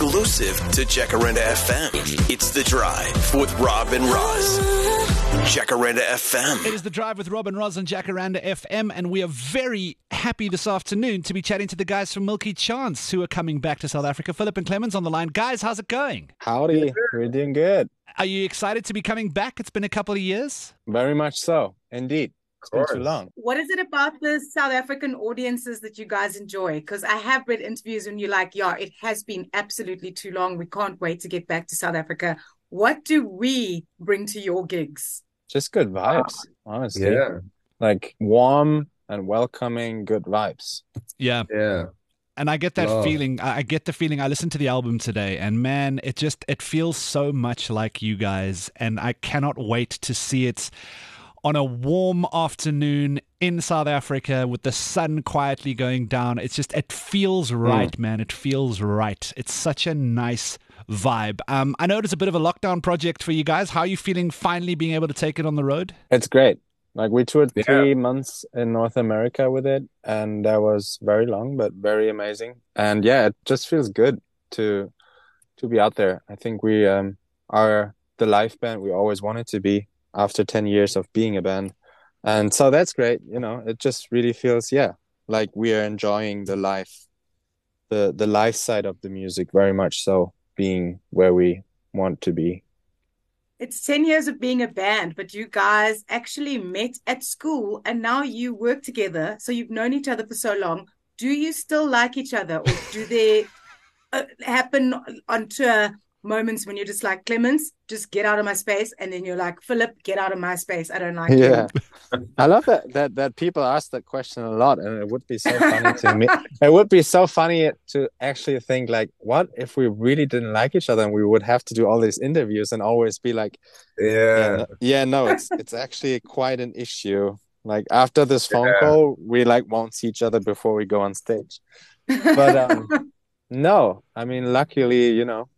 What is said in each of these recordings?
exclusive to Jacaranda FM. It's The Drive with Rob and Roz. Jacaranda FM. It is the drive with Robin Roz and Jacaranda FM, and we are very happy this afternoon to be chatting to the guys from Milky Chance who are coming back to South Africa. Philipp and Clemens on the line. Guys, how's it going? Howdy, we're doing good. Are you excited to be coming back? It's been a couple of years. Very much so, indeed. It's been too long. What is it about the South African audiences that you guys enjoy? Because I have read interviews when you're like, yeah, it has been absolutely too long. We can't wait to get back to South Africa. What do we bring to your gigs? Just good vibes, honestly. Yeah. Like warm and welcoming, good vibes. Yeah. Yeah. And I get that Love. feeling. I I get the feeling. I listened to the album today, and man, it just it feels so much like you guys. And I cannot wait to see it on a warm afternoon in South Africa with the sun quietly going down. It's just it feels right, man. It feels right. It's such a nice vibe. Um, I know it's a bit of a lockdown project for you guys. How are you feeling? Finally being able to take it on the road. It's great. Like we toured Yeah. three months in North America with it, and that was very long but very amazing. And yeah, it just feels good to to be out there. I think we um are the live band we always wanted to be after ten years of being a band, and so that's great. You know, it just really feels yeah like we are enjoying the life, the the life side of the music very much so, being where we want to be. It's 10 years of being a band, but you guys actually met at school and now you work together. So you've known each other for so long. Do you still like each other or do they uh, happen on tour moments when you're just like, Clemens, just get out of my space? And then you're like, Philipp, get out of my space. I don't like you. Yeah, I love that that that people ask that question a lot, and it would be so funny to me. It would be so funny to actually think like, what if we really didn't like each other, and we would have to do all these interviews and always be like, yeah, Yeah. no, yeah, no, it's it's actually quite an issue. Like after this phone Yeah. call, we like won't see each other before we go on stage. But um, no, I mean, luckily, you know,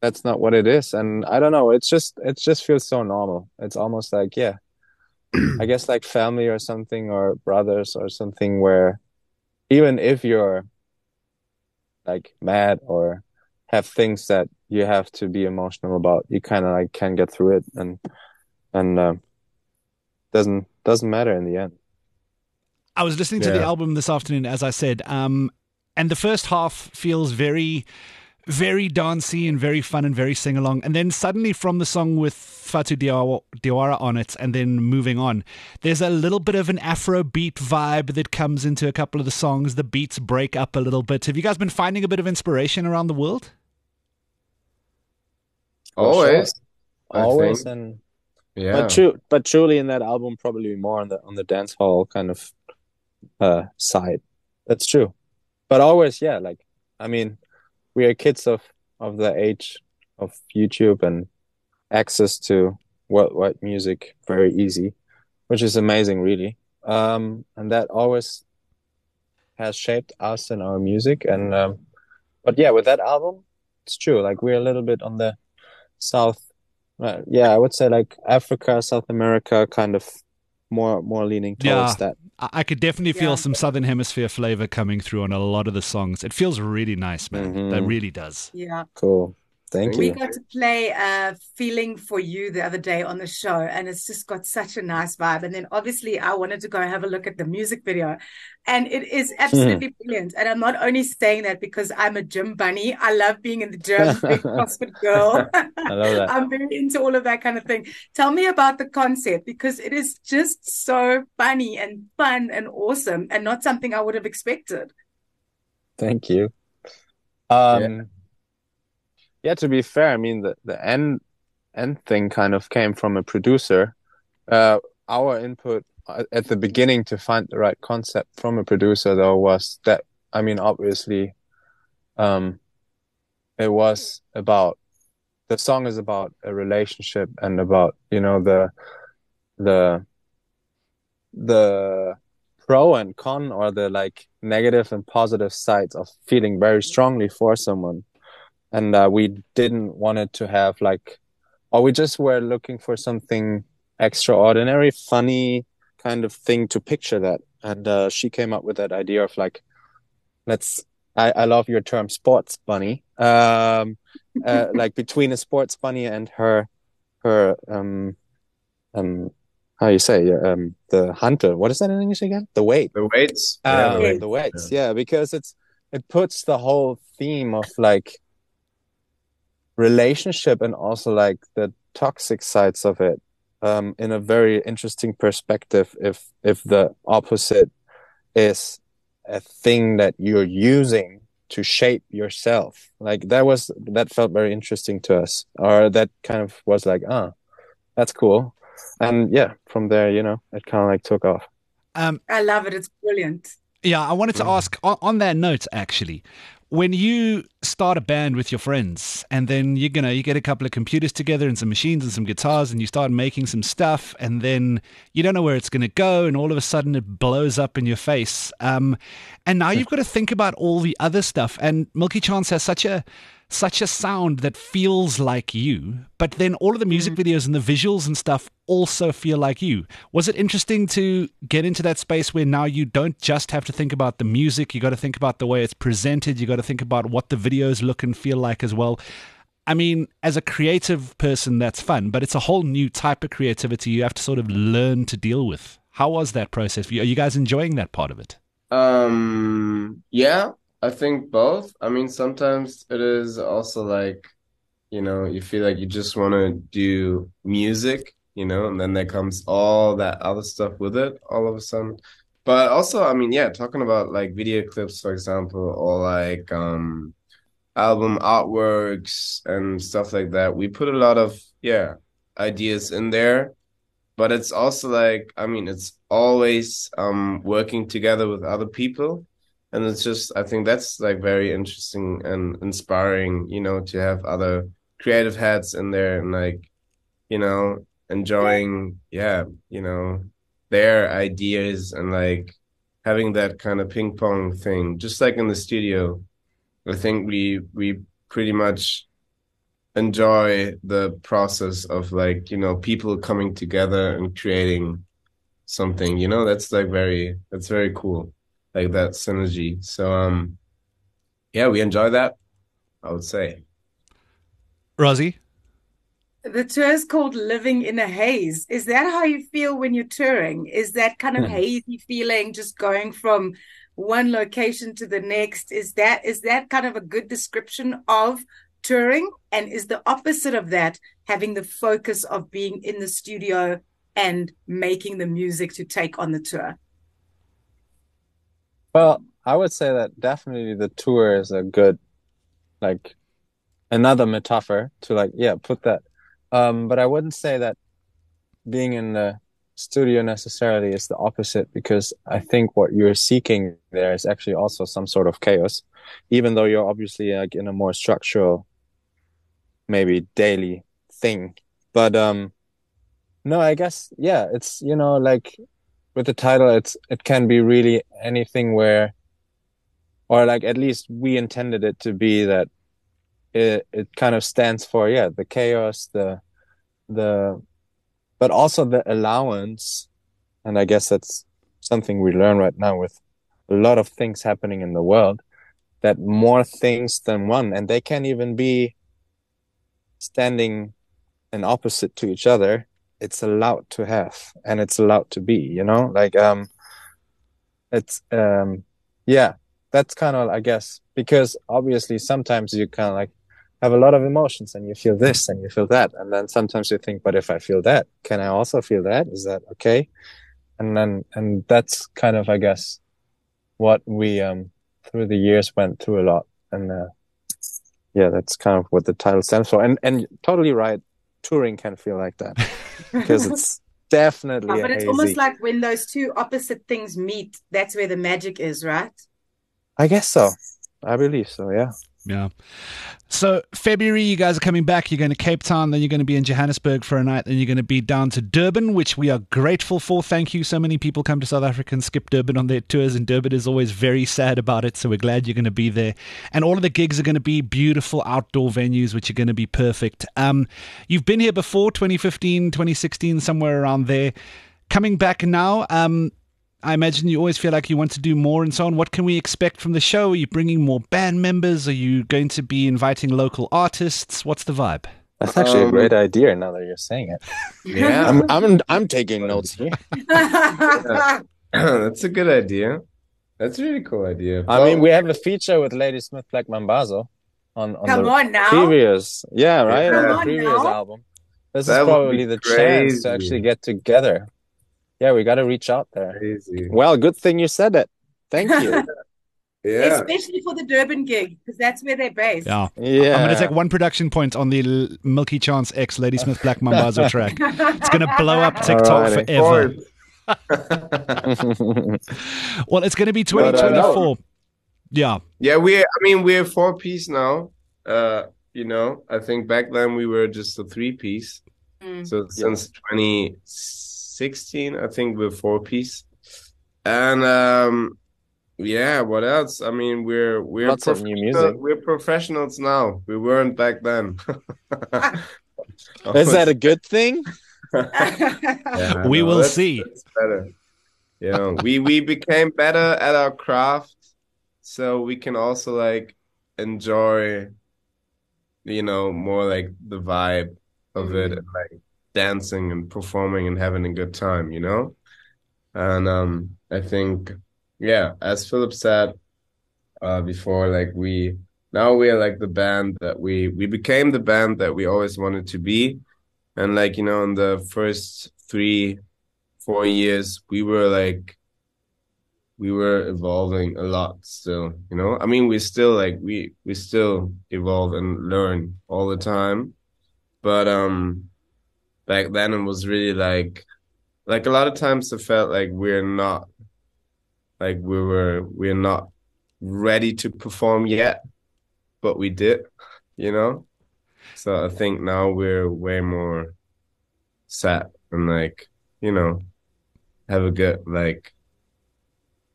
that's not what it is, and I don't know. It's just it just feels so normal. It's almost like yeah. I guess like family or something or brothers or something where even if you're like mad or have things that you have to be emotional about, you kind of like can get through it and and um, doesn't doesn't matter in the end. I was listening to the album this afternoon, as I said, um, and the first half feels very, very dancey and very fun and very sing along. And then suddenly, from the song with Fatu Diawara, Diawara on it, and then moving on, there's a little bit of an Afro beat vibe that comes into a couple of the songs. The beats break up a little bit. Have you guys been finding a bit of inspiration around the world? Always. sure. Always and Yeah. but true but truly in that album probably more on the on the dance hall kind of uh side that's true but always yeah like i mean we are kids of of the age of youtube and access to worldwide music very easy which is amazing really um and that always has shaped us and our music and um but yeah with that album it's true like we're a little bit on the south Right. Yeah, I would say like Africa, South America, kind of more more leaning towards Yeah. that. I, I could definitely feel Yeah. some Southern Hemisphere flavor coming through on a lot of the songs. It feels really nice, man. Mhm. That really does. Yeah. Cool. Thank We you. We got to play uh, Feeling for You the other day on the show, and it's just got such a nice vibe. And then obviously, I wanted to go have a look at the music video, and it is absolutely brilliant. And I'm not only saying that because I'm a gym bunny, I love being in the gym, big CrossFit girl. I love that. I'm very into all of that kind of thing. Tell me about the concept because it is just so funny and fun and awesome, and not something I would have expected. Thank you. Um yeah, to be fair, I mean the the end end thing kind of came from a producer. Uh our input at the beginning to find the right concept from a producer though was that I mean obviously um it was about the song is about a relationship and about you know the the the pro and con or the like negative and positive sides of feeling very strongly for someone and uh, we didn't want it to have like or we just were looking for something extraordinary funny kind of thing to picture that and uh, she came up with that idea of like let's I, I love your term sports bunny. Um, uh, like between a sports bunny and her, her, um, um, how you say, um, the hunter. What is that in English again? The weight. The weights. Uh, yeah, the, the weight. weights. Yeah. because it's it puts the whole theme of like relationship and also like the toxic sides of it um, in a very interesting perspective. If if the opposite is a thing that you're using to shape yourself, like that was that felt very interesting to us, or that kind of was like, ah, that's cool, and yeah, from there, you know, it kind of like took off. Um, I love it. It's brilliant. yeah, I wanted to Mm. ask on, on that note, actually, when you start a band with your friends and then you you know you get a couple of computers together and some machines and some guitars and you start making some stuff and then you don't know where it's going to go and all of a sudden it blows up in your face. Um, and now you've got to think about all the other stuff and milky chance has such a such a sound that feels like you but then all of the music videos and the visuals and stuff also feel like you. Was it interesting to get into that space where now you don't just have to think about the music you got to think about the way it's presented you got to think about what the videos look and feel like as well? I mean as a creative person that's fun but it's a whole new type of creativity you have to sort of learn to deal with. How was that process? Are you guys enjoying that part of it? Um, yeah, I think both. I mean, sometimes it is also like, you know, you feel like you just want to do music, you know, and then there comes all that other stuff with it all of a sudden. But also, I mean, yeah, talking about like video clips, for example, or like um album artworks and stuff like that, we put a lot of, yeah, ideas in there. But it's also like, I mean, it's always um working together with other people. And it's just, I think that's like very interesting and inspiring, you know, to have other creative heads in there and like, you know, enjoying, yeah, you know, their ideas and like having that kind of ping pong thing, just like in the studio. I think we we pretty much enjoy the process of like, you know, people coming together and creating something, you know, that's like very that's very cool. Like that synergy. So um yeah, we enjoy that, I would say. rosie The tour is called Living in a Haze. Is that how you feel when you're touring? Is that kind of Hmm. hazy feeling just going from one location to the next? Is that is that kind of a good description of touring? And is the opposite of that having the focus of being in the studio and making the music to take on the tour? Well, I would say that definitely the tour is a good, like, another metaphor to like, yeah, put that. Um, but I wouldn't say that being in the studio necessarily is the opposite because I think what you're seeking there is actually also some sort of chaos, even though you're obviously like in a more structural, maybe daily thing. But um, no, I guess yeah, it's you know like with the title, it's it can be really anything where, or like at least we intended it to be that it it kind of stands for yeah the chaos the the but also the allowance. And I guess that's something we learn right now with a lot of things happening in the world that more things than one and they can even be standing and opposite to each other it's allowed to have and it's allowed to be you know? Like um it's um yeah that's kind of i guess because obviously sometimes you kind of like have a lot of emotions and you feel this and you feel that. And then sometimes you think but if i feel that can i also feel that? Is that okay? And then and that's kind of i guess what we um through the years went through a lot. And uh yeah that's kind of what the title stands for. And and totally right touring can feel like that because it's definitely Yeah, but a it's hazy. almost like when those two opposite things meet, that's where the magic is, right? I guess so. I believe so. Yeah. Yeah. So February, you guys are coming back. You're going to Cape Town, then you're going to be in Johannesburg for a night, then you're going to be down to Durban, which we are grateful for. Thank you. So many people come to South Africa and skip Durban on their tours, and Durban is always very sad about it. So we're glad you're going to be there. And all of the gigs are going to be beautiful outdoor venues, which are going to be perfect. Um, you've been here before, 2015, 2016, somewhere around there. Coming back now, um, I imagine you always feel like you want to do more and so on. What can we expect from the show? Are you bringing more band members? Are you going to be inviting local artists? What's the vibe? That's actually Um, a great idea. Now that you're saying it, Yeah, I'm I'm I'm taking notes here. that's a good idea. That's a really cool idea. I mean, we have a feature with Ladysmith Black Mambazo on on Come the on now. previous, yeah, right, Come on the on previous now. album. This That is probably be the chance to actually get together. Yeah, we got to reach out there. crazy. Well, good thing you said it. Thank you. Yeah. Especially for the Durban gig, because that's where they're based. Yeah. yeah, I'm going to take one production point on the L- Milky Chance X Ladysmith Black Mambazo track. It's going to blow up TikTok Alrighty. forever. Well, it's going to be uh, 2024. Yeah. Yeah, we're. I mean, we're four piece now. Uh, you know, I think back then we were just a three piece. Mm. So since 2016, I think we're four piece. And um, yeah, what else? I mean, we're we're Lots of new music. We're professionals now. We weren't back then. Is that a good thing? Yeah, We no, will that's- see. that's better. You know, we we became better at our craft, so we can also like enjoy, you know, more like the vibe of it, and like dancing and performing and having a good time, you know? And um, I think, yeah, as Philipp said uh, before, like we now we are like the band that we we became the band that we always wanted to be. And like, you know, in the first three, four years, we were like, we were evolving a lot still, you know? I mean, we still like, we, we still evolve and learn all the time. But, um, back then it was really like, like a lot of times it felt like we're not, like we were, we're not ready to perform yet, but we did, you know? So I think now we're way more set and like, you know, have a good like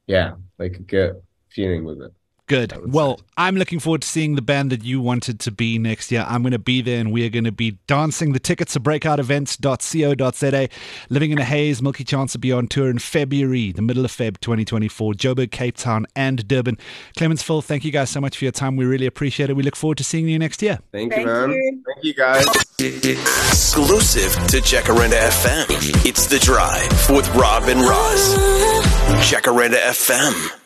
yeah, like a good feeling with it. Good. Well, say. I'm looking forward to seeing the band that you wanted to be next year. I'm going to be there and we are going to be dancing. The tickets are breakoutevents.co.za. Living in a Haze, Milky Chance will be on tour in February, the middle of Feb 2024, Joburg, Cape Town, and Durban. Clemens Phil, thank you guys so much for your time. We really appreciate it. We look forward to seeing you next year. Thank, Thank you, man. you. Thank you guys. Exclusive to Jacaranda FM. It's The Drive with Rob and Roz. Jacaranda FM.